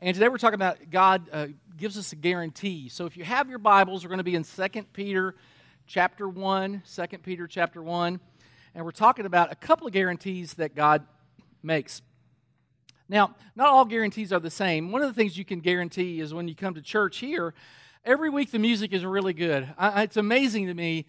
And today we're talking about God uh, gives us a guarantee. So if you have your Bibles, we're going to be in 2 Peter chapter 1, 2 Peter chapter 1, and we're talking about a couple of guarantees that God makes. Now, not all guarantees are the same. One of the things you can guarantee is when you come to church here, every week the music is really good. I, it's amazing to me.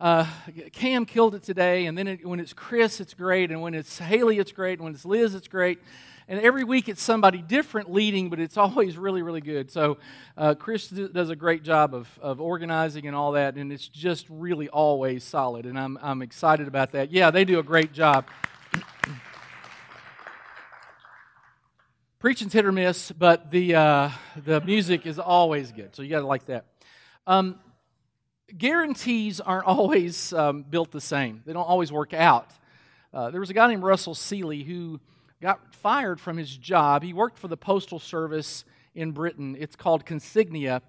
Uh, Cam killed it today, and then it, when it's Chris, it's great, and when it's Haley, it's great, and when it's Liz, it's great. And every week it's somebody different leading, but it's always really, really good. So uh, Chris does a great job of, of organizing and all that, and it's just really always solid. And I'm, I'm excited about that. Yeah, they do a great job. Preaching's hit or miss, but the, uh, the music is always good. So you got to like that. Um, guarantees aren't always um, built the same, they don't always work out. Uh, there was a guy named Russell Seeley who got fired from his job. He worked for the Postal Service in Britain. It's called Consignia.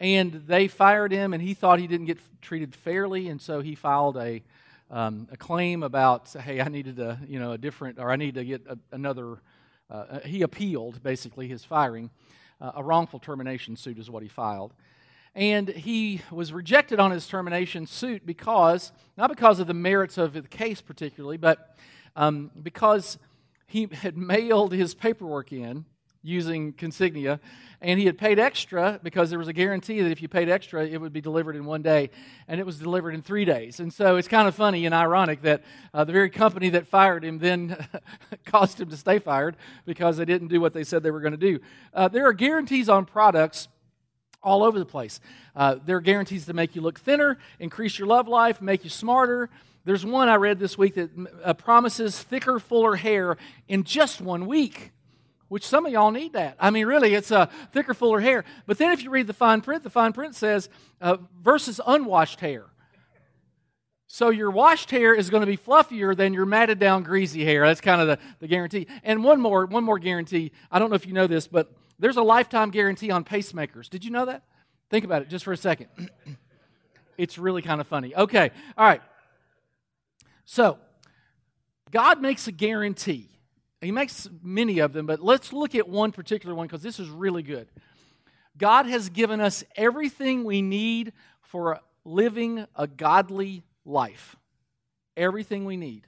And they fired him, and he thought he didn't get treated fairly, and so he filed a, um, a claim about, hey, I needed a, you know, a different, or I need to get a, another. Uh, he appealed, basically, his firing. Uh, a wrongful termination suit is what he filed. And he was rejected on his termination suit because, not because of the merits of the case particularly, but um, because he had mailed his paperwork in using consignia and he had paid extra because there was a guarantee that if you paid extra it would be delivered in one day and it was delivered in three days. And so it's kind of funny and ironic that uh, the very company that fired him then caused him to stay fired because they didn't do what they said they were going to do. Uh, there are guarantees on products all over the place. Uh, there are guarantees to make you look thinner increase your love life make you smarter there's one I read this week that uh, promises thicker, fuller hair in just one week, which some of y'all need that. I mean, really, it's a thicker, fuller hair. But then if you read the fine print, the fine print says uh, versus unwashed hair. So your washed hair is going to be fluffier than your matted down, greasy hair. That's kind of the, the guarantee. And one more, one more guarantee. I don't know if you know this, but there's a lifetime guarantee on pacemakers. Did you know that? Think about it just for a second. it's really kind of funny. Okay, all right. So, God makes a guarantee. He makes many of them, but let's look at one particular one because this is really good. God has given us everything we need for living a godly life. Everything we need.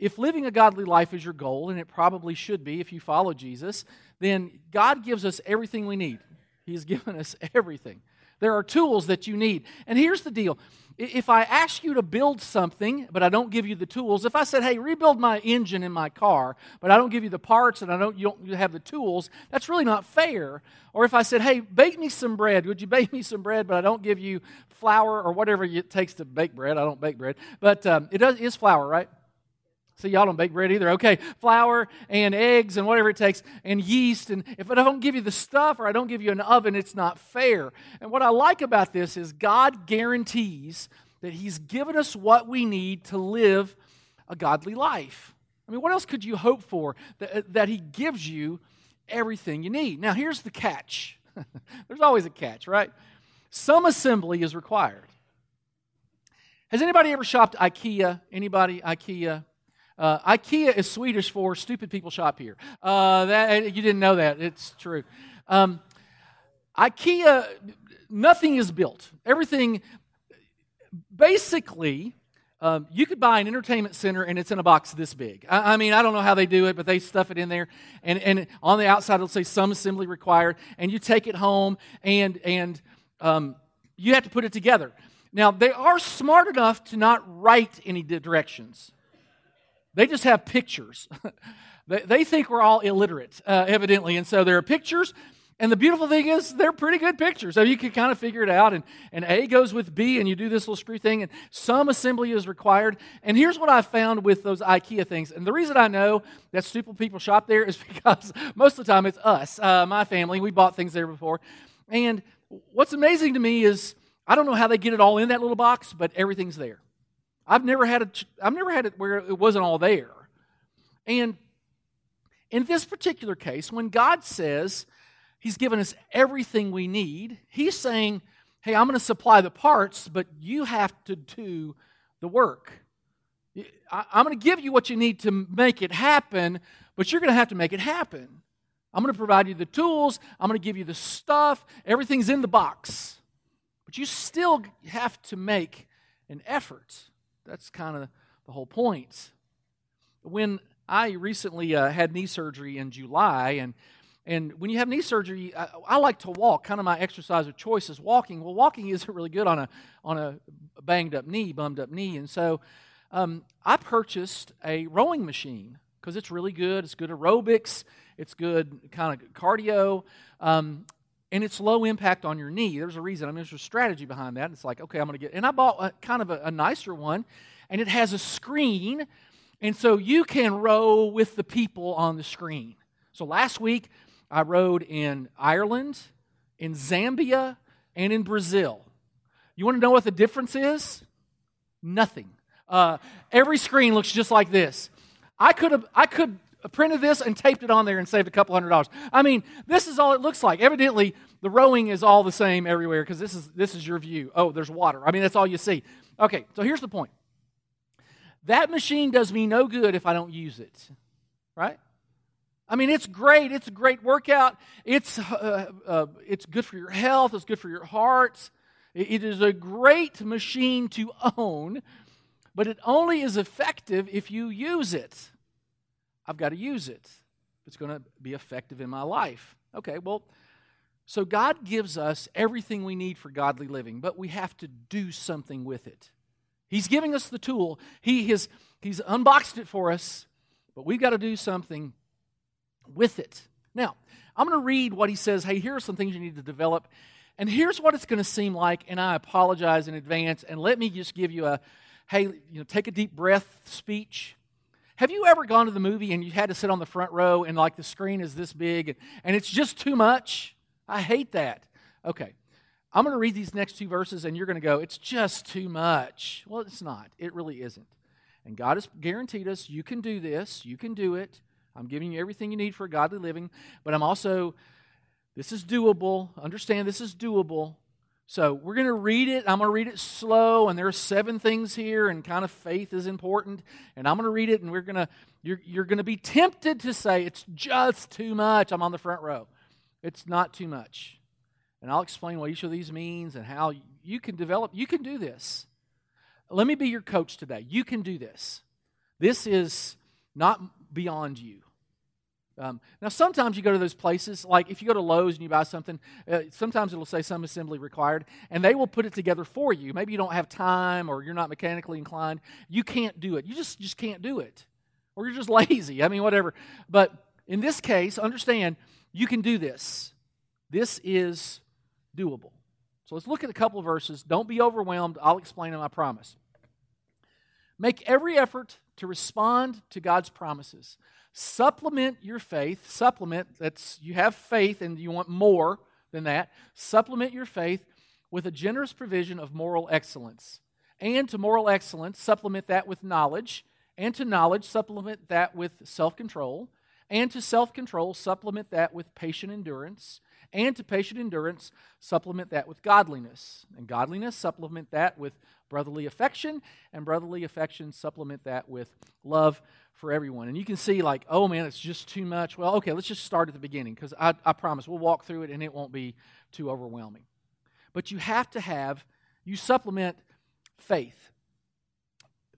If living a godly life is your goal, and it probably should be if you follow Jesus, then God gives us everything we need. He's given us everything. There are tools that you need. And here's the deal if I ask you to build something, but I don't give you the tools, if I said, hey, rebuild my engine in my car, but I don't give you the parts and I don't, you don't have the tools, that's really not fair. Or if I said, hey, bake me some bread, would you bake me some bread, but I don't give you flour or whatever it takes to bake bread? I don't bake bread. But um, it does, is flour, right? See, y'all don't bake bread either. Okay, flour and eggs and whatever it takes, and yeast. And if I don't give you the stuff or I don't give you an oven, it's not fair. And what I like about this is God guarantees that He's given us what we need to live a godly life. I mean, what else could you hope for? That, uh, that He gives you everything you need. Now, here's the catch there's always a catch, right? Some assembly is required. Has anybody ever shopped IKEA? Anybody? IKEA? Uh, IKEA is Swedish for stupid people shop here. Uh, that, you didn't know that. It's true. Um, IKEA, nothing is built. Everything, basically, um, you could buy an entertainment center and it's in a box this big. I, I, mean, I don't know how they do it, but they stuff it in there. And, and on the outside, it'll say some assembly required. And you take it home and, and um, you have to put it together. Now, they are smart enough to not write any directions. They just have pictures. they, they think we're all illiterate, uh, evidently. And so there are pictures. And the beautiful thing is, they're pretty good pictures. So you can kind of figure it out. And, and A goes with B, and you do this little screw thing, and some assembly is required. And here's what I found with those IKEA things. And the reason I know that stupid people shop there is because most of the time it's us, uh, my family. We bought things there before. And what's amazing to me is, I don't know how they get it all in that little box, but everything's there. I've never had it, I've never had it where it wasn't all there. And in this particular case, when God says He's given us everything we need, He's saying, Hey, I'm going to supply the parts, but you have to do the work. I'm going to give you what you need to make it happen, but you're going to have to make it happen. I'm going to provide you the tools, I'm going to give you the stuff, everything's in the box. But you still have to make an effort. That's kind of the whole point. When I recently uh, had knee surgery in July, and and when you have knee surgery, I, I, like to walk. Kind of my exercise of choice is walking. Well, walking isn't really good on a on a banged up knee, bummed up knee, and so um, I purchased a rowing machine because it's really good. It's good aerobics. It's good kind of cardio. Um, and it's low impact on your knee. There's a reason. I mean, there's a strategy behind that. It's like, okay, I'm going to get, and I bought a, kind of a, a nicer one, and it has a screen, and so you can row with the people on the screen. So last week, I rowed in Ireland, in Zambia, and in Brazil. You want to know what the difference is? Nothing. Uh, every screen looks just like this. I could have, I could printed this and taped it on there and saved a couple hundred dollars. I mean, this is all it looks like. Evidently, the rowing is all the same everywhere because this is this is your view. Oh, there's water. I mean, that's all you see. Okay, so here's the point. That machine does me no good if I don't use it. Right? I mean, it's great. It's a great workout. It's, uh, uh, it's good for your health. It's good for your heart. it is a great machine to own, but it only is effective if you use it. I've got to use it. It's going to be effective in my life. Okay, well, so God gives us everything we need for godly living, but we have to do something with it. He's giving us the tool. He has he's unboxed it for us, but we've got to do something with it. Now, I'm going to read what he says. Hey, here are some things you need to develop. And here's what it's going to seem like, and I apologize in advance. And let me just give you a hey, you know, take a deep breath speech. Have you ever gone to the movie and you had to sit on the front row and like the screen is this big and, it's just too much? I hate that. Okay. I'm going to read these next two verses and you're going to go, it's just too much. Well, it's not. It really isn't. And God has guaranteed us you can do this, you can do it. I'm giving you everything you need for a godly living, but I'm also, this is doable. Understand this is doable. So we're going to read it. I'm going to read it slow, and there are seven things here, and kind of faith is important. And I'm going to read it, and we're going to you're, you're going to be tempted to say it's just too much. I'm on the front row. It's not too much, and I'll explain what each of these means and how you can develop. You can do this. Let me be your coach today. You can do this. This is not beyond you. Um, now, sometimes you go to those places, like if you go to Lowe's and you buy something, uh, sometimes it'll say some assembly required, and they will put it together for you. Maybe you don't have time or you're not mechanically inclined. You can't do it. You just, just can't do it. Or you're just lazy. I mean, whatever. But in this case, understand you can do this. This is doable. So let's look at a couple of verses. Don't be overwhelmed. I'll explain them, I promise. Make every effort to respond to God's promises supplement your faith. Supplement that's you have faith and you want more than that. Supplement your faith with a generous provision of moral excellence. And to moral excellence supplement that with knowledge. And to knowledge supplement that with self-control. And to self-control supplement that with patient endurance. And to patient endurance supplement that with godliness. And godliness supplement that with brotherly affection. And brotherly affection supplement that with love for everyone. And you can see, like, oh man, it's just too much. Well, okay, let's just start at the beginning because I, I promise we'll walk through it and it won't be too overwhelming. But you have to have, you supplement faith.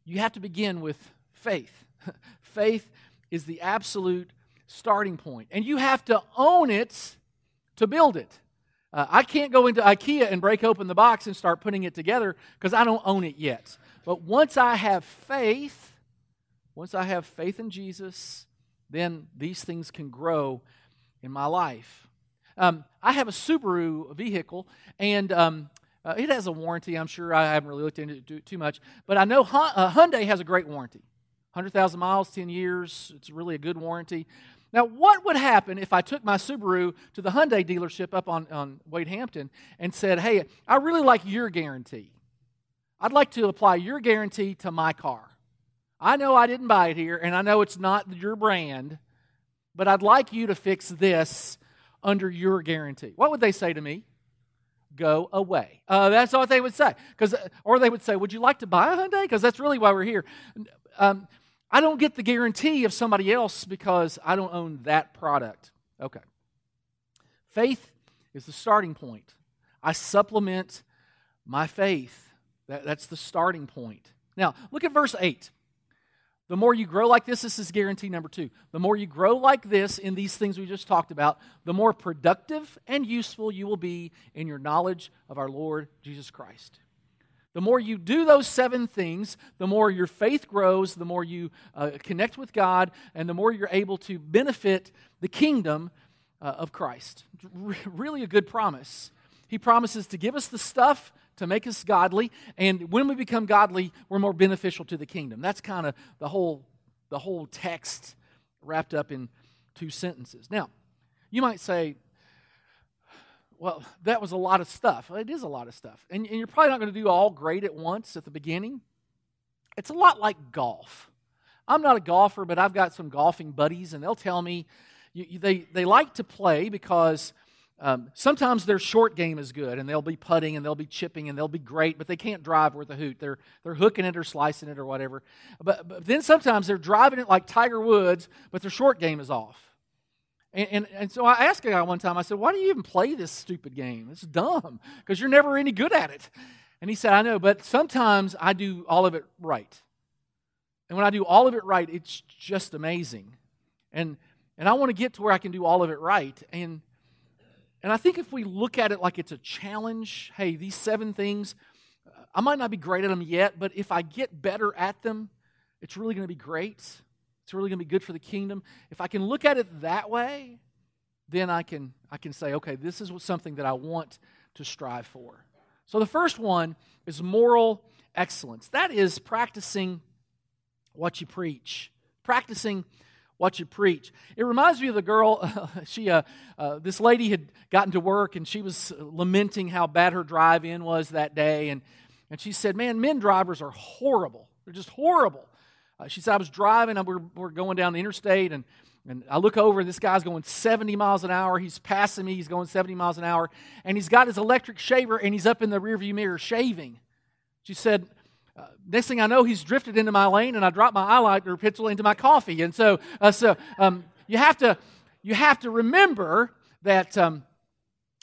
You have to begin with faith. faith is the absolute starting point, and you have to own it to build it. Uh, I can't go into IKEA and break open the box and start putting it together because I don't own it yet. But once I have faith, once I have faith in Jesus, then these things can grow in my life. Um, I have a Subaru vehicle, and um, uh, it has a warranty. I'm sure I haven't really looked into it too, much, but I know uh, Hyundai has a great warranty 100,000 miles, 10 years. It's really a good warranty. Now, what would happen if I took my Subaru to the Hyundai dealership up on, on Wade Hampton and said, Hey, I really like your guarantee? I'd like to apply your guarantee to my car. I know I didn't buy it here, and I know it's not your brand, but I'd like you to fix this under your guarantee. What would they say to me? Go away. Uh, that's what they would say. Because, or they would say, "Would you like to buy a Hyundai?" Because that's really why we're here. Um, I don't get the guarantee of somebody else because I don't own that product. Okay. Faith is the starting point. I supplement my faith. That, that's the starting point. Now, look at verse 8. The more you grow like this, this is guarantee number two. The more you grow like this in these things we just talked about, the more productive and useful you will be in your knowledge of our Lord Jesus Christ. The more you do those seven things, the more your faith grows, the more you uh, connect with God, and the more you're able to benefit the kingdom uh, of Christ. really a good promise. He promises to give us the stuff to make us godly, and when we become godly, we're more beneficial to the kingdom. That's kind of the whole the whole text wrapped up in two sentences. Now, you might say, well, that was a lot of stuff. It is a lot of stuff. And, and you're probably not going to do all great at once at the beginning. It's a lot like golf. I'm not a golfer, but I've got some golfing buddies, and they'll tell me you, they, they like to play because um, sometimes their short game is good, and they'll be putting and they'll be chipping and they'll be great, but they can't drive worth a hoot. They're, they're hooking it or slicing it or whatever. But, but then sometimes they're driving it like Tiger Woods, but their short game is off. And, and, and, so I asked a guy one time, I said, Why do you even play this stupid game? It's dumb because you're never any good at it. And he said, I know, but sometimes I do all of it right. And when I do all of it right, it's just amazing. And, and I want to get to where I can do all of it right. And, and I think if we look at it like it's a challenge, hey, these seven things, I might not be great at them yet, but if I get better at them, it's really going to be great. It's really going to be good for the kingdom. If I can look at it that way, then I can, I can say, okay, this is something that I want to strive for. So the first one is moral excellence. That is practicing what you preach. Practicing what you preach. It reminds me of the girl. She, uh, uh, this lady had gotten to work and she was lamenting how bad her drive-in was that day, and and she said, "Man, men drivers are horrible. They're just horrible." Uh, she said, I was driving, and we're, we're going down the interstate, and, and I look over, and this guy's going 70 miles an hour. He's passing me, he's going 70 miles an hour, and he's got his electric shaver, and he's up in the rearview mirror shaving. She said, uh, next thing I know, he's drifted into my lane, and I dropped my eyeliner pencil into my coffee. And so, uh, so um, you have to you have to remember that um,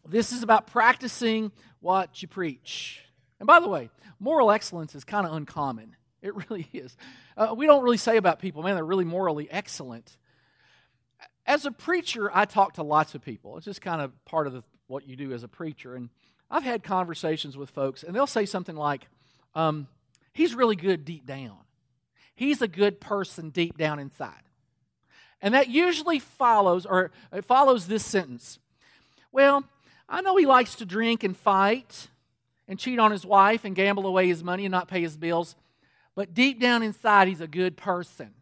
this is about practicing what you preach. And by the way, moral excellence is kind of uncommon. It really is. Uh, we don't really say about people, man, they're really morally excellent. As a preacher, I talk to lots of people. It's just kind of part of the, what you do as a preacher. And I've had conversations with folks, and they'll say something like, um, He's really good deep down. He's a good person deep down inside. And that usually follows, or it follows this sentence Well, I know he likes to drink and fight and cheat on his wife and gamble away his money and not pay his bills, but deep down inside, he's a good person.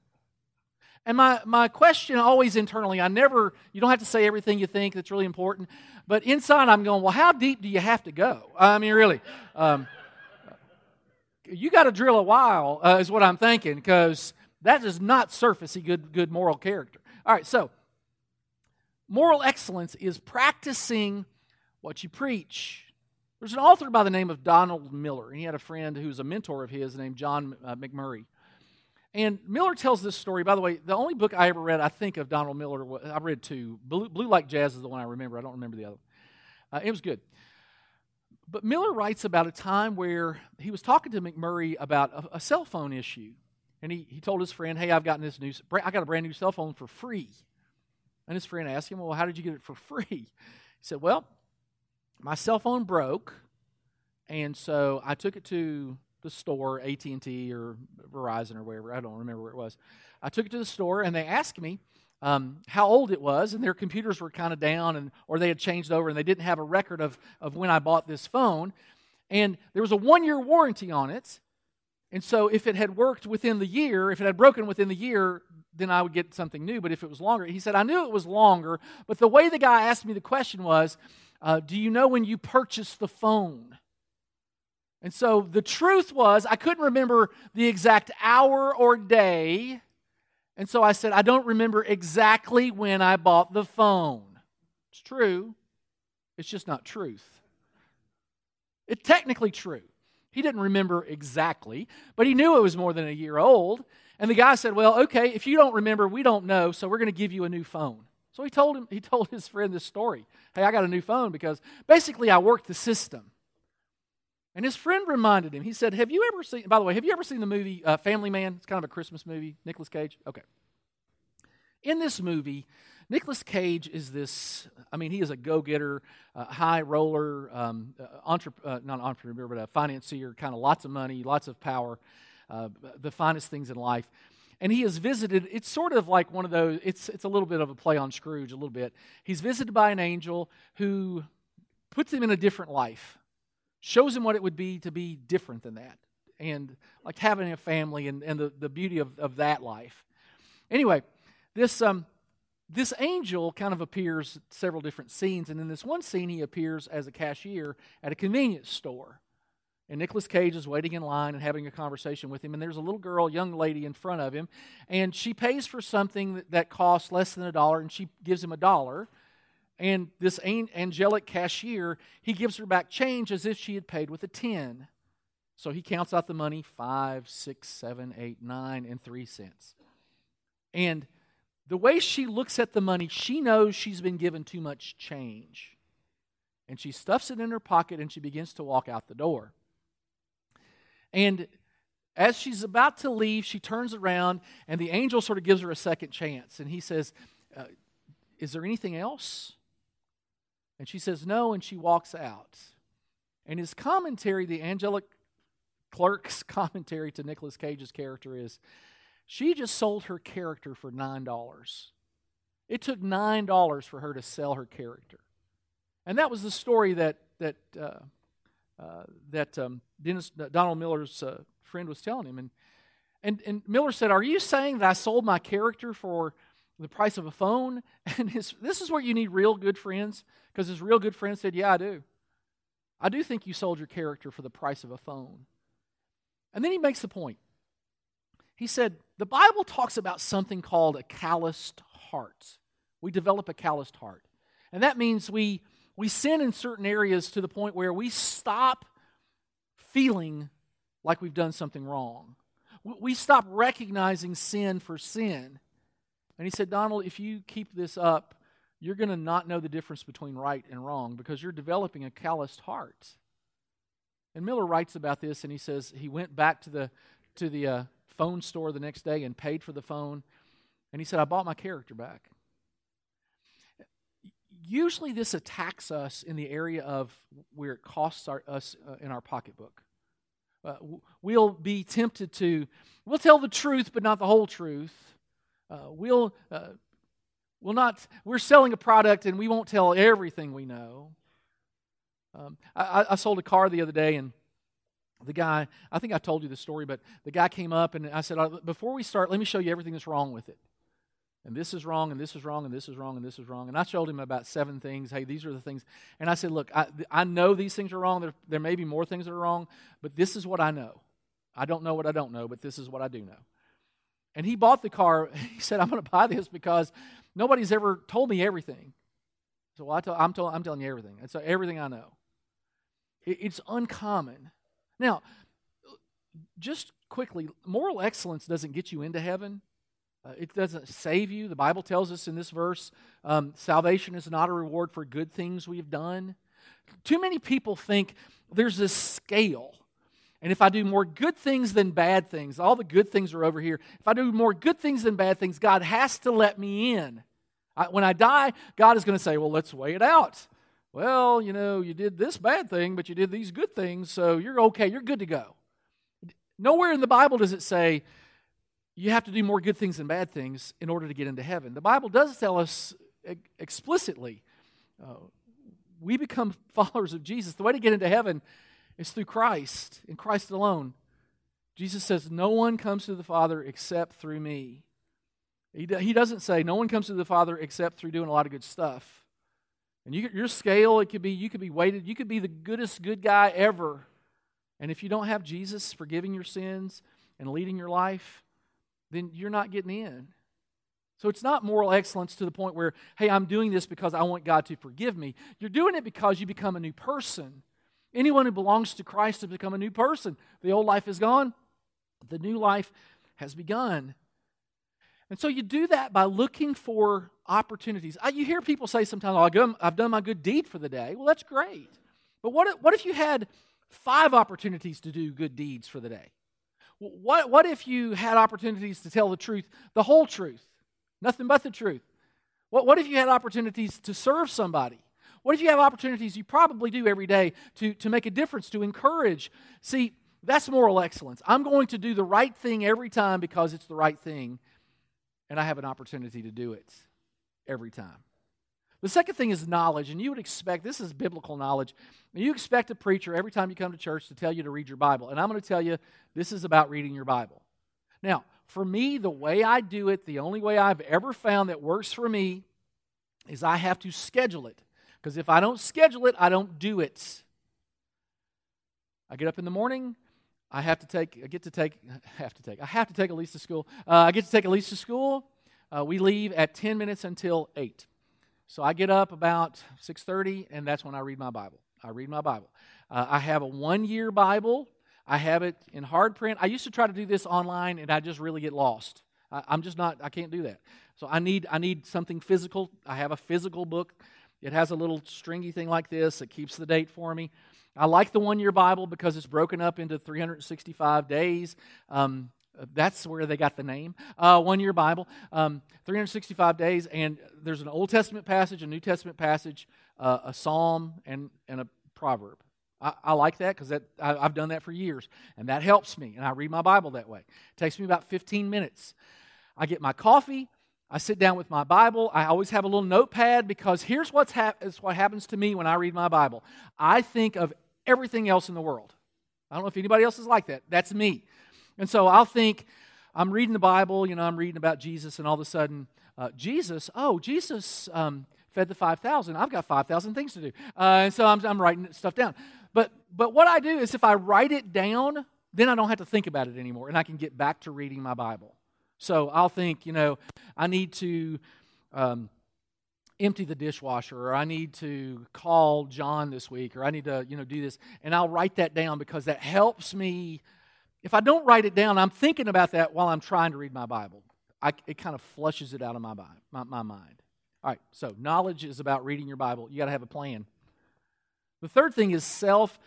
And my, my question always internally, I never, you don't have to say everything you think that's really important, but inside I'm going, well, how deep do you have to go? I mean, really. Um, you got to drill a while, uh, is what I'm thinking, because that is not surfacey good, good moral character. All right, so moral excellence is practicing what you preach. There's an author by the name of Donald Miller, and he had a friend who was a mentor of his named John uh, MacMurray. And Miller tells this story. By the way, the only book I ever read, I think, of Donald Miller, I read two. Blue, Blue Like Jazz is the one I remember. I don't remember the other. Uh, it was good. But Miller writes about a time where he was talking to MacMurray about a, a cell phone issue. And he, he told his friend, Hey, I've gotten this new, I got a brand new cell phone for free. And his friend asked him, Well, how did you get it for free? He said, Well, my cell phone broke, and so I took it to the store, AT and T or Verizon or wherever. I don't remember where it was. I took it to the store, and they asked me um, how old it was, and their computers were kind of down, and or they had changed over, and they didn't have a record of of when I bought this phone. And there was a one year warranty on it. And so, if it had worked within the year, if it had broken within the year, then I would get something new. But if it was longer, he said, I knew it was longer. But the way the guy asked me the question was, uh, Do you know when you purchased the phone? And so the truth was, I couldn't remember the exact hour or day. And so I said, I don't remember exactly when I bought the phone. It's true, it's just not truth. It's technically true. He didn't remember exactly, but he knew it was more than a year old. And the guy said, Well, okay, if you don't remember, we don't know, so we're going to give you a new phone. So he told him, he told his friend this story. Hey, I got a new phone because basically I worked the system. And his friend reminded him. He said, "Have you ever seen? By the way, have you ever seen the movie uh, Family Man? It's kind of a Christmas movie. Nicolas Cage. Okay. In this movie, Nicolas Cage is this. I mean, he is a go-getter, uh, high roller, um, uh, uh, not entrepreneur, but a financier. Kind of lots of money, lots of power, uh, the finest things in life and he is visited it's sort of like one of those it's, it's a little bit of a play on scrooge a little bit he's visited by an angel who puts him in a different life shows him what it would be to be different than that and like having a family and, and the, the beauty of, of that life anyway this um this angel kind of appears several different scenes and in this one scene he appears as a cashier at a convenience store and Nicolas Cage is waiting in line and having a conversation with him. And there's a little girl, young lady in front of him. And she pays for something that costs less than a dollar, and she gives him a dollar. And this angelic cashier, he gives her back change as if she had paid with a 10. So he counts out the money five, six, seven, eight, nine, and three cents. And the way she looks at the money, she knows she's been given too much change. And she stuffs it in her pocket and she begins to walk out the door. And as she's about to leave, she turns around and the angel sort of gives her a second chance. And he says, uh, Is there anything else? And she says, No. And she walks out. And his commentary, the angelic clerk's commentary to Nicolas Cage's character is she just sold her character for $9. It took $9 for her to sell her character. And that was the story that, that uh, uh, that um, Dennis, uh, Donald Miller's uh, friend was telling him. And, and, and Miller said, Are you saying that I sold my character for the price of a phone? And his, this is where you need real good friends, because his real good friend said, Yeah, I do. I do think you sold your character for the price of a phone. And then he makes the point. He said, The Bible talks about something called a calloused heart. We develop a calloused heart. And that means we we sin in certain areas to the point where we stop feeling like we've done something wrong. We stop recognizing sin for sin. And he said, Donald, if you keep this up, you're going to not know the difference between right and wrong because you're developing a calloused heart. And Miller writes about this, and he says he went back to the to the uh, phone store the next day and paid for the phone, and he said, "I bought my character back." usually this attacks us in the area of where it costs our, us uh, in our pocketbook. Uh, we'll be tempted to, we'll tell the truth, but not the whole truth. Uh, we'll, uh, we'll not, we're selling a product and we won't tell everything we know. Um, I, I sold a car the other day and the guy, I think I told you the story, but the guy came up and I said, uh, Before we start, let me show you everything that's wrong with it and this is wrong, and this is wrong, and this is wrong, and this is wrong. And I showed him about seven things. Hey, these are the things. And I said, Look, I, I know these things are wrong. There, there may be more things that are wrong, but this is what I know. I don't know what I don't know, but this is what I do know. And he bought the car. He said, I'm going to buy this because nobody's ever told me everything. So I tell, I'm, told, I'm telling you everything. It's everything I know. It, it's uncommon. Now, just quickly, moral excellence doesn't get you into heaven uh, it doesn't save you. The Bible tells us in this verse um, salvation is not a reward for good things we've done. Too many people think there's this scale. And if I do more good things than bad things, all the good things are over here. If I do more good things than bad things, God has to let me in. I, when I die, God is going to say, well, let's weigh it out. Well, you know, you did this bad thing, but you did these good things, so you're okay. You're good to go. Nowhere in the Bible does it say, you have to do more good things than bad things in order to get into heaven. The Bible does tell us explicitly uh, we become followers of Jesus. The way to get into heaven is through Christ, in Christ alone. Jesus says, No one comes to the Father except through me. He, he doesn't say, No one comes to the Father except through doing a lot of good stuff. And you, your scale, it could be, you could be weighted, you could be the goodest good guy ever. And if you don't have Jesus forgiving your sins and leading your life, then you're not getting in. So it's not moral excellence to the point where, hey, I'm doing this because I want God to forgive me. You're doing it because you become a new person. Anyone who belongs to Christ has become a new person. The old life is gone, the new life has begun. And so you do that by looking for opportunities. I, you hear people say sometimes, oh, I've done my good deed for the day. Well, that's great. But what if, what if you had five opportunities to do good deeds for the day? What, what if you had opportunities to tell the truth, the whole truth, nothing but the truth? What, what if you had opportunities to serve somebody? What if you have opportunities you probably do every day to, to make a difference, to encourage? See, that's moral excellence. I'm going to do the right thing every time because it's the right thing, and I have an opportunity to do it every time. The second thing is knowledge, and you would expect this is biblical knowledge. You expect a preacher every time you come to church to tell you to read your Bible, and I'm going to tell you this is about reading your Bible. Now, for me, the way I do it, the only way I've ever found that works for me is I have to schedule it. Because if I don't schedule it, I don't do it. I get up in the morning. I have to take. I get to take. Have to take. I have to take Elise to school. Uh, I get to take Elise to school. Uh, we leave at ten minutes until eight. So I get up about six thirty, and that's when I read my Bible. I read my Bible. Uh, I have a one-year Bible. I have it in hard print. I used to try to do this online, and I just really get lost. I, I'm just not. I can't do that. So I need. I need something physical. I have a physical book it has a little stringy thing like this that keeps the date for me. I like the one year Bible because it's broken up into 365 days. Um, that's where they got the name. Uh, one year Bible, um, 365 days, and there's an Old Testament passage, a New Testament passage, uh, a psalm, and, and a proverb. I, I like that because I've done that for years, and that helps me, and I read my Bible that way. It takes me about 15 minutes. I get my coffee, I sit down with my Bible. I always have a little notepad because here's what's hap- what happens to me when I read my Bible. I think of everything else in the world. I don't know if anybody else is like that. That's me. And so I'll think, I'm reading the Bible, you know, I'm reading about Jesus, and all of a sudden, uh, Jesus, oh, Jesus um, fed the 5,000. I've got 5,000 things to do. Uh, and so I'm, I'm writing stuff down. But, but what I do is if I write it down, then I don't have to think about it anymore, and I can get back to reading my Bible. So I'll think, you know, I need to um, empty the dishwasher, or I need to call John this week, or I need to, you know, do this. And I'll write that down because that helps me. If I don't write it down, I'm thinking about that while I'm trying to read my Bible. I, it kind of flushes it out of my, my, my mind. All right, so knowledge is about reading your Bible. You got to have a plan. The third thing is self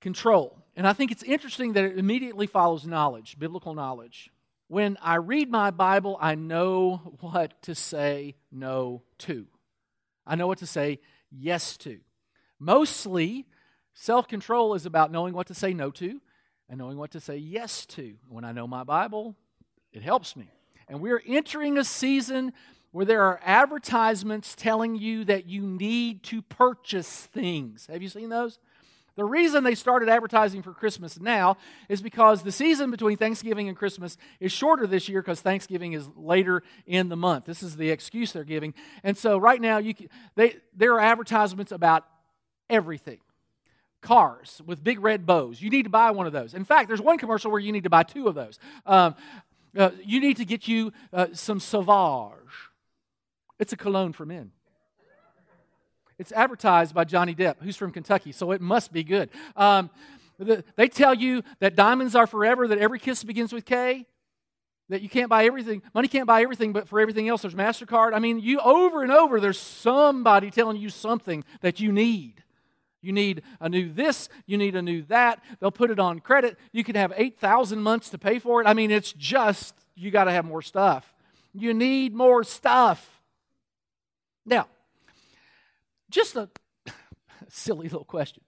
control. And I think it's interesting that it immediately follows knowledge, biblical knowledge. When I read my Bible, I know what to say no to. I know what to say yes to. Mostly, self control is about knowing what to say no to and knowing what to say yes to. When I know my Bible, it helps me. And we're entering a season where there are advertisements telling you that you need to purchase things. Have you seen those? The reason they started advertising for Christmas now is because the season between Thanksgiving and Christmas is shorter this year because Thanksgiving is later in the month. This is the excuse they're giving. And so right now you can, they, there are advertisements about everything. Cars with big red bows. You need to buy one of those. In fact, there's one commercial where you need to buy two of those. Um, uh, you need to get you uh, some Sauvage. It's a cologne for men. It's advertised by Johnny Depp, who's from Kentucky, so it must be good. Um, the, they tell you that diamonds are forever, that every kiss begins with K, that you can't buy everything. Money can't buy everything, but for everything else, there's MasterCard. I mean, you over and over, there's somebody telling you something that you need. You need a new this, you need a new that. They'll put it on credit. You could have 8,000 months to pay for it. I mean, it's just, you got to have more stuff. You need more stuff. Now, just a silly little question.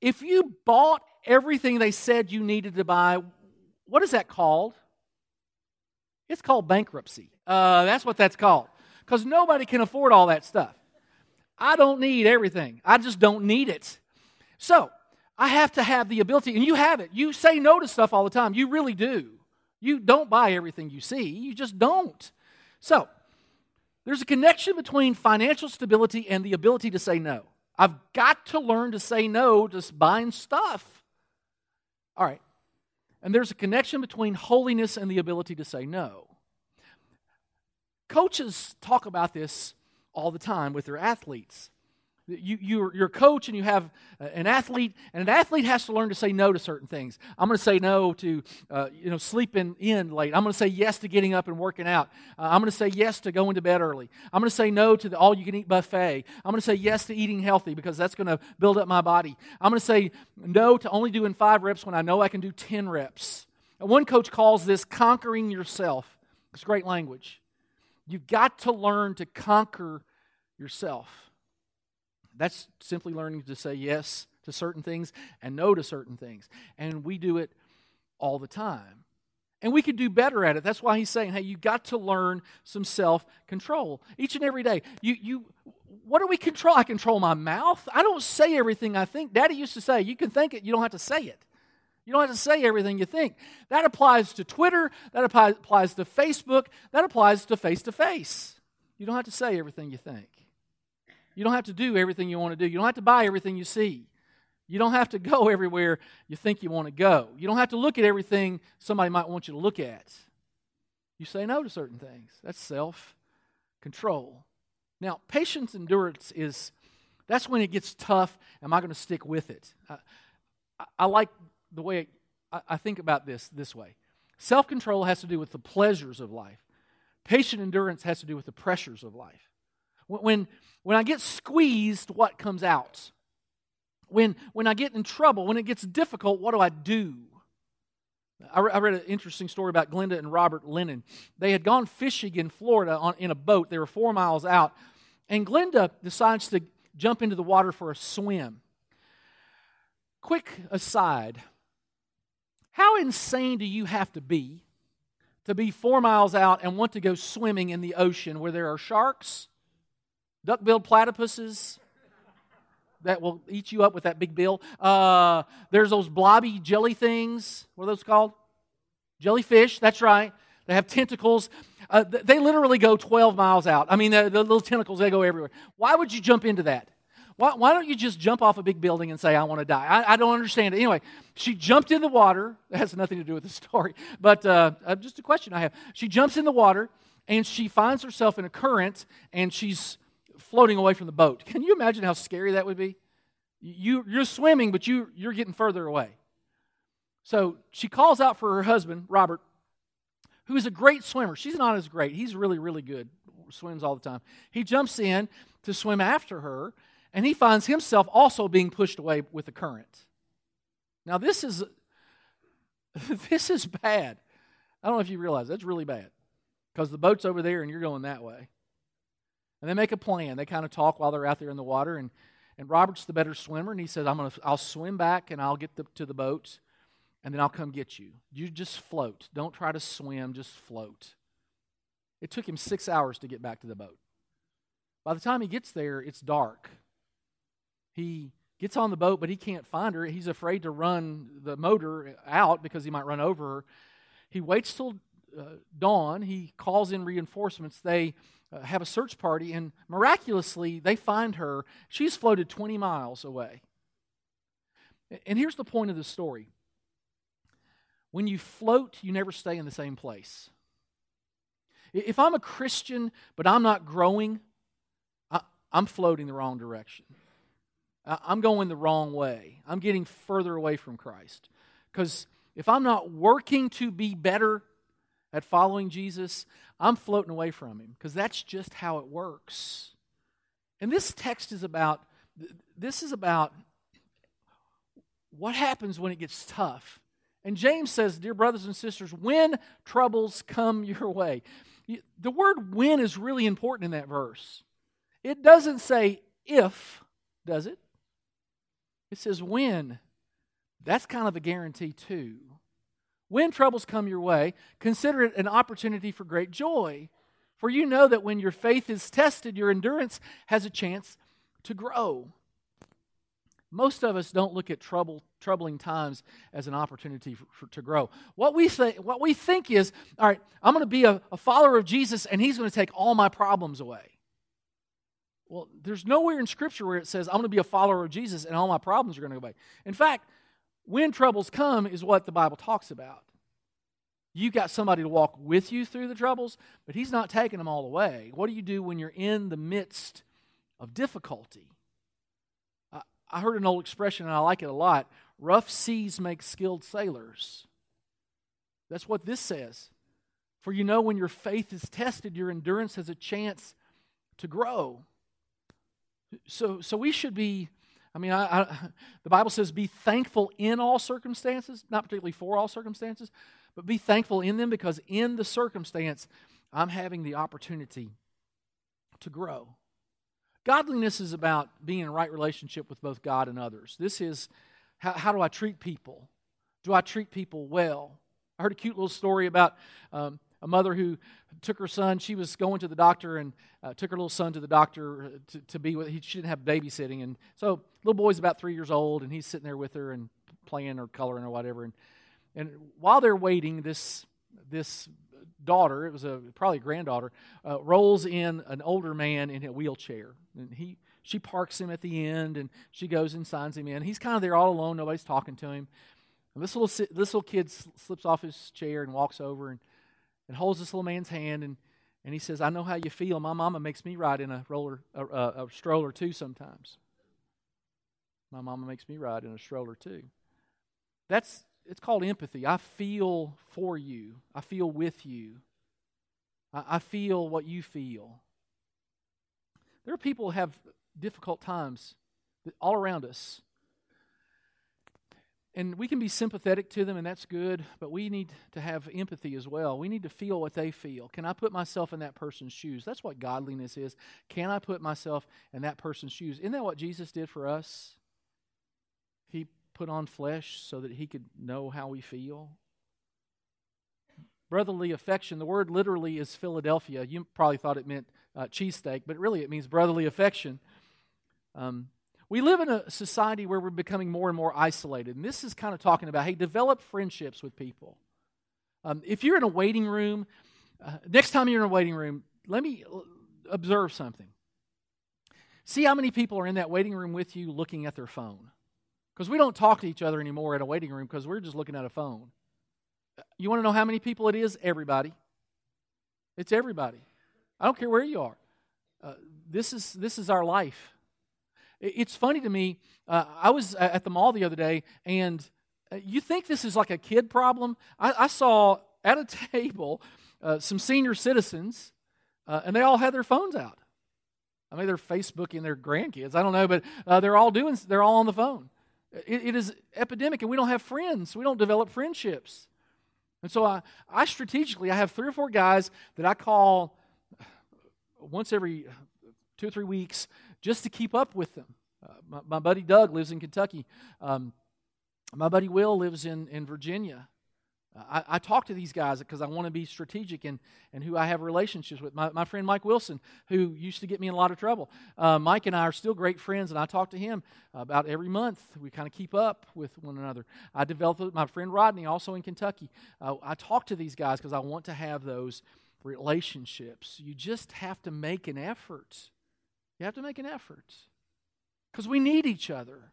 If you bought everything they said you needed to buy, what is that called? It's called bankruptcy. Uh, that's what that's called. Because nobody can afford all that stuff. I don't need everything, I just don't need it. So, I have to have the ability, and you have it. You say no to stuff all the time. You really do. You don't buy everything you see, you just don't. So, there's a connection between financial stability and the ability to say no. I've got to learn to say no to buying stuff. All right. And there's a connection between holiness and the ability to say no. Coaches talk about this all the time with their athletes. You, you're, you're a coach and you have an athlete, and an athlete has to learn to say no to certain things. I'm going to say no to uh, you know sleeping in late. I'm going to say yes to getting up and working out. Uh, I'm going to say yes to going to bed early. I'm going to say no to the all you can eat buffet. I'm going to say yes to eating healthy because that's going to build up my body. I'm going to say no to only doing five reps when I know I can do 10 reps. One coach calls this conquering yourself. It's great language. You've got to learn to conquer yourself. That's simply learning to say yes to certain things and no to certain things. And we do it all the time. And we could do better at it. That's why he's saying, hey, you got to learn some self control each and every day. You, you, what do we control? I control my mouth. I don't say everything I think. Daddy used to say, you can think it, you don't have to say it. You don't have to say everything you think. That applies to Twitter, that applies to Facebook, that applies to face to face. You don't have to say everything you think. You don't have to do everything you want to do. You don't have to buy everything you see. You don't have to go everywhere you think you want to go. You don't have to look at everything somebody might want you to look at. You say no to certain things. That's self control. Now, patience endurance is that's when it gets tough. Am I going to stick with it? I, I like the way I, I think about this this way self control has to do with the pleasures of life, patient endurance has to do with the pressures of life. When, when I get squeezed, what comes out? When, when I get in trouble, when it gets difficult, what do I do? I, re- I read an interesting story about Glenda and Robert Lennon. They had gone fishing in Florida on, in a boat. They were four miles out. And Glenda decides to jump into the water for a swim. Quick aside how insane do you have to be to be four miles out and want to go swimming in the ocean where there are sharks, duck-billed platypuses that will eat you up with that big bill. Uh, there's those blobby jelly things. What are those called? Jellyfish. That's right. They have tentacles. Uh, they literally go 12 miles out. I mean, the, the, little tentacles, they go everywhere. Why would you jump into that? Why, why don't you just jump off a big building and say, I want to die? I, I, don't understand it. Anyway, she jumped in the water. That has nothing to do with the story, but uh, uh, just a question I have. She jumps in the water and she finds herself in a current and she's floating away from the boat. Can you imagine how scary that would be? You, you're swimming, but you, you're getting further away. So she calls out for her husband, Robert, who is a great swimmer. She's not as great. He's really, really good, swims all the time. He jumps in to swim after her, and he finds himself also being pushed away with the current. Now, this is this is bad. I don't know if you realize that's really bad because the boat's over there and you're going that way. And they make a plan. They kind of talk while they're out there in the water. And, and Robert's the better swimmer, and he says, I'm gonna, I'll swim back and I'll get the, to the boat, and then I'll come get you. You just float. Don't try to swim, just float. It took him six hours to get back to the boat. By the time he gets there, it's dark. He gets on the boat, but he can't find her. He's afraid to run the motor out because he might run over her. He waits till uh, dawn. He calls in reinforcements. They uh, have a search party, and miraculously, they find her. She's floated 20 miles away. And here's the point of the story when you float, you never stay in the same place. If I'm a Christian, but I'm not growing, I, am floating the wrong direction. I'm going the wrong way. I'm getting further away from Christ. Because if I'm not working to be better at following Jesus, I'm floating away from him because that's just how it works. And this text is about this is about what happens when it gets tough. And James says, Dear brothers and sisters, when troubles come your way. The word when is really important in that verse. It doesn't say if, does it? It says when. That's kind of a guarantee, too. When troubles come your way, consider it an opportunity for great joy. For you know that when your faith is tested, your endurance has a chance to grow. Most of us don't look at trouble, troubling times as an opportunity for, for, to grow. What we, think, what we think is, all right, I'm going to be a, a follower of Jesus and he's going to take all my problems away. Well, there's nowhere in Scripture where it says, I'm going to be a follower of Jesus and all my problems are going to go away. In fact, when troubles come is what the Bible talks about. You got somebody to walk with you through the troubles, but He's not taking them all away. What do you do when you're in the midst of difficulty? I heard an old expression and I like it a lot rough seas make skilled sailors. That's what this says. For you know, when your faith is tested, your endurance has a chance to grow. So, so we should be, I mean, I, I, the Bible says, be thankful in all circumstances, not particularly for all circumstances, but be thankful in them because in the circumstance, I'm having the opportunity to grow. Godliness is about being in right relationship with both God and others. This is how, how do I treat people? Do I treat people well? I heard a cute little story about um, a mother who took her son. She was going to the doctor and uh, took her little son to the doctor to, to be with. He, she didn't have babysitting, and so little boy's about three years old, and he's sitting there with her and playing or coloring or whatever. And and while they're waiting, this this daughter, it was a probably a granddaughter, uh, rolls in an older man in a wheelchair, and he she parks him at the end, and she goes and signs him in. He's kind of there all alone; nobody's talking to him. And this little this little kid slips off his chair and walks over and, and holds this little man's hand, and and he says, "I know how you feel. My mama makes me ride in a roller a, a, a stroller too sometimes. My mama makes me ride in a stroller too." That's it's called empathy. I feel for you. I feel with you. I, I feel what you feel. There are people who have difficult times all around us. And we can be sympathetic to them, and that's good, but we need to have empathy as well. We need to feel what they feel. Can I put myself in that person's shoes? That's what godliness is. Can I put myself in that person's shoes? Isn't that what Jesus did for us? He put on flesh so that he could know how we feel. Brotherly affection, the word literally is Philadelphia. You probably thought it meant uh, cheesesteak, but really it means brotherly affection. Um, we live in a society where we're becoming more and more isolated. And this is kind of talking about hey, develop friendships with people. Um, if you're in a waiting room, uh, next time you're in a waiting room, let me observe something. See how many people are in that waiting room with you looking at their phone. Because we don't talk to each other anymore at a waiting room because we're just looking at a phone. You want to know how many people it is? Everybody. It's everybody. I don't care where you are. Uh, this is this is our life. It's funny to me. Uh, I was at the mall the other day, and uh, you think this is like a kid problem? I, I saw at a table uh, some senior citizens, uh, and they all had their phones out. I mean, they're Facebooking their grandkids. I don't know, but uh, they're all doing. They're all on the phone. It, it is epidemic, and we don't have friends. We don't develop friendships. And so I, I strategically, I have three or four guys that I call once every two or three weeks just to keep up with them. Uh, my, my, buddy Doug lives in Kentucky. Um, my buddy Will lives in, in Virginia. I, I, talk to these guys because I want to be strategic and, and who I have relationships with. My, my friend Mike Wilson, who used to get me in a lot of trouble. Uh, Mike and I are still great friends, and I talk to him about every month. We kind of keep up with one another. I developed my friend Rodney, also in Kentucky. Uh, I talk to these guys because I want to have those relationships. You just have to make an effort. You have to make an effort because we need each other.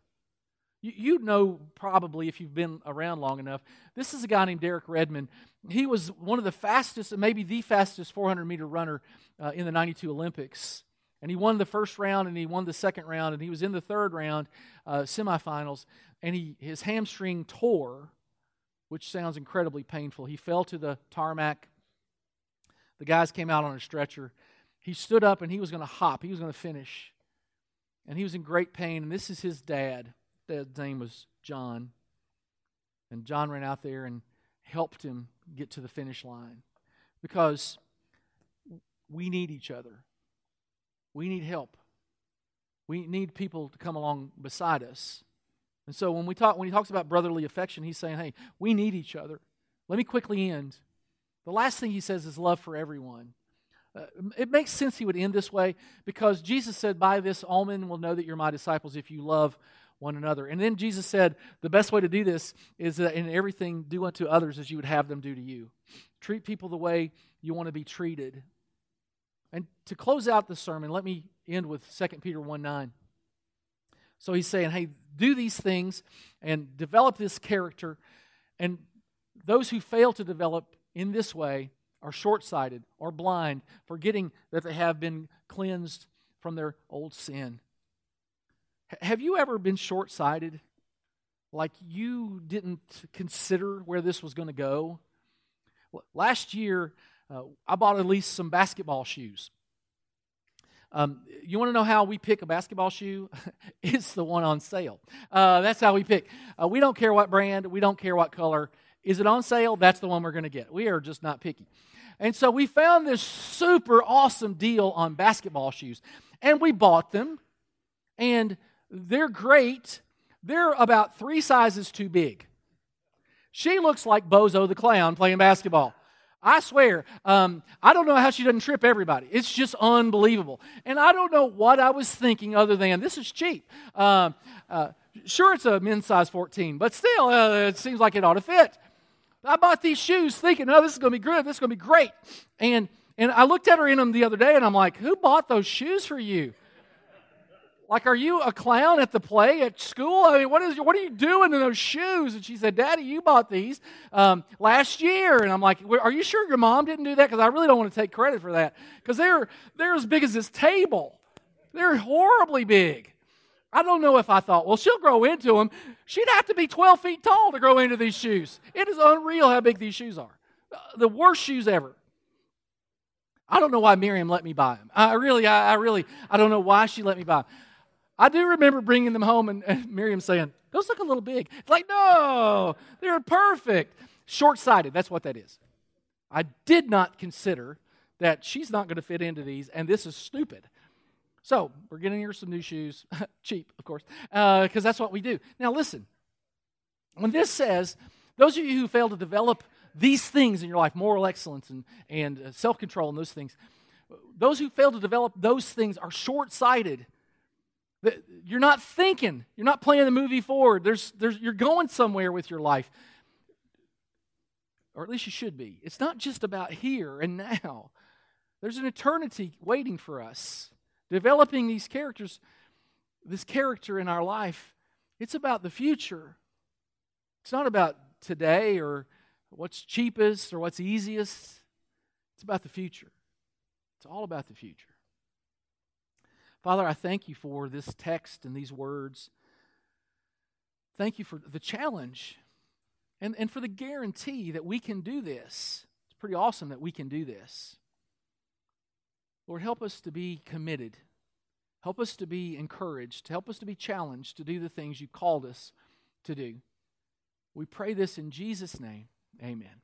You, know, probably if you've been around long enough, this is a guy named Derek Redmond. He was one of the fastest, maybe the fastest 400 meter runner uh, in the 92 Olympics. And he won the first round and he won the second round, and he was in the third round, uh, semifinals, and he, his hamstring tore, which sounds incredibly painful. He fell to the tarmac. The guys came out on a stretcher. He stood up and he was going to hop, he was going to finish. And he was in great pain, and this is his dad dad's name was John. And John ran out there and helped him get to the finish line because we need each other. We need help. We need people to come along beside us. And so when we talk when he talks about brotherly affection, he's saying, "Hey, we need each other." Let me quickly end. The last thing he says is love for everyone. Uh, it makes sense he would end this way because Jesus said, By this, all men will know that you're my disciples if you love one another. And then Jesus said the best way to do this is that in everything, do unto others as you would have them do to you. Treat people the way you want to be treated. And to close out the sermon, let me end with 2 Peter 1 9. So he's saying, hey, do these things and develop this character. And those who fail to develop in this way are short sighted or blind, forgetting that they have been cleansed from their old sin. Have you ever been short sighted? Like you didn't consider where this was going to go? Last year, uh, I bought at least some basketball shoes. Um, you want to know how we pick a basketball shoe? it's the one on sale. Uh, that's how we pick. Uh, we don't care what brand, we don't care what color. Is it on sale? That's the one we're going to get. We are just not picky. And so we found this super awesome deal on basketball shoes. And we bought them. And they're great. They're about three sizes too big. She looks like Bozo the Clown playing basketball. I swear, um, I don't know how she doesn't trip everybody. It's just unbelievable. And I don't know what I was thinking other than this is cheap. Uh, uh, sure, it's a men's size 14, but still, uh, it seems like it ought to fit. I bought these shoes thinking, oh, this is going to be good. This is going to be great. And, and I looked at her in them the other day and I'm like, who bought those shoes for you? Like, are you a clown at the play at school? I mean, what, is, what are you doing in those shoes? And she said, Daddy, you bought these um, last year. And I'm like, Are you sure your mom didn't do that? Because I really don't want to take credit for that. Because they're, they're as big as this table, they're horribly big. I don't know if I thought, well, she'll grow into them. She'd have to be 12 feet tall to grow into these shoes. It is unreal how big these shoes are. Uh, the worst shoes ever. I don't know why Miriam let me buy them. I really, I, I really, I don't know why she let me buy them. I do remember bringing them home and, and Miriam saying, Those look a little big. It's like, no, they're perfect. Short sighted, that's what that is. I did not consider that she's not going to fit into these, and this is stupid. So we're getting her some new shoes, cheap, of course, because uh, that's what we do. Now, listen, when this says, those of you who fail to develop these things in your life, moral excellence and, and uh, self control and those things, those who fail to develop those things are short sighted you're not thinking. You're not playing the movie forward. There's, there's, you're going somewhere with your life. Or at least you should be. It's not just about here and now. There's an eternity waiting for us. Developing these characters, this character in our life, it's about the future. It's not about today or what's cheapest or what's easiest. It's about the future. It's all about the future. Father, I thank you for this text and these words. Thank you for the challenge and, and for the guarantee that we can do this. It's pretty awesome that we can do this. Lord, help us to be committed. Help us to be encouraged. Help us to be challenged to do the things you called us to do. We pray this in Jesus' name. Amen.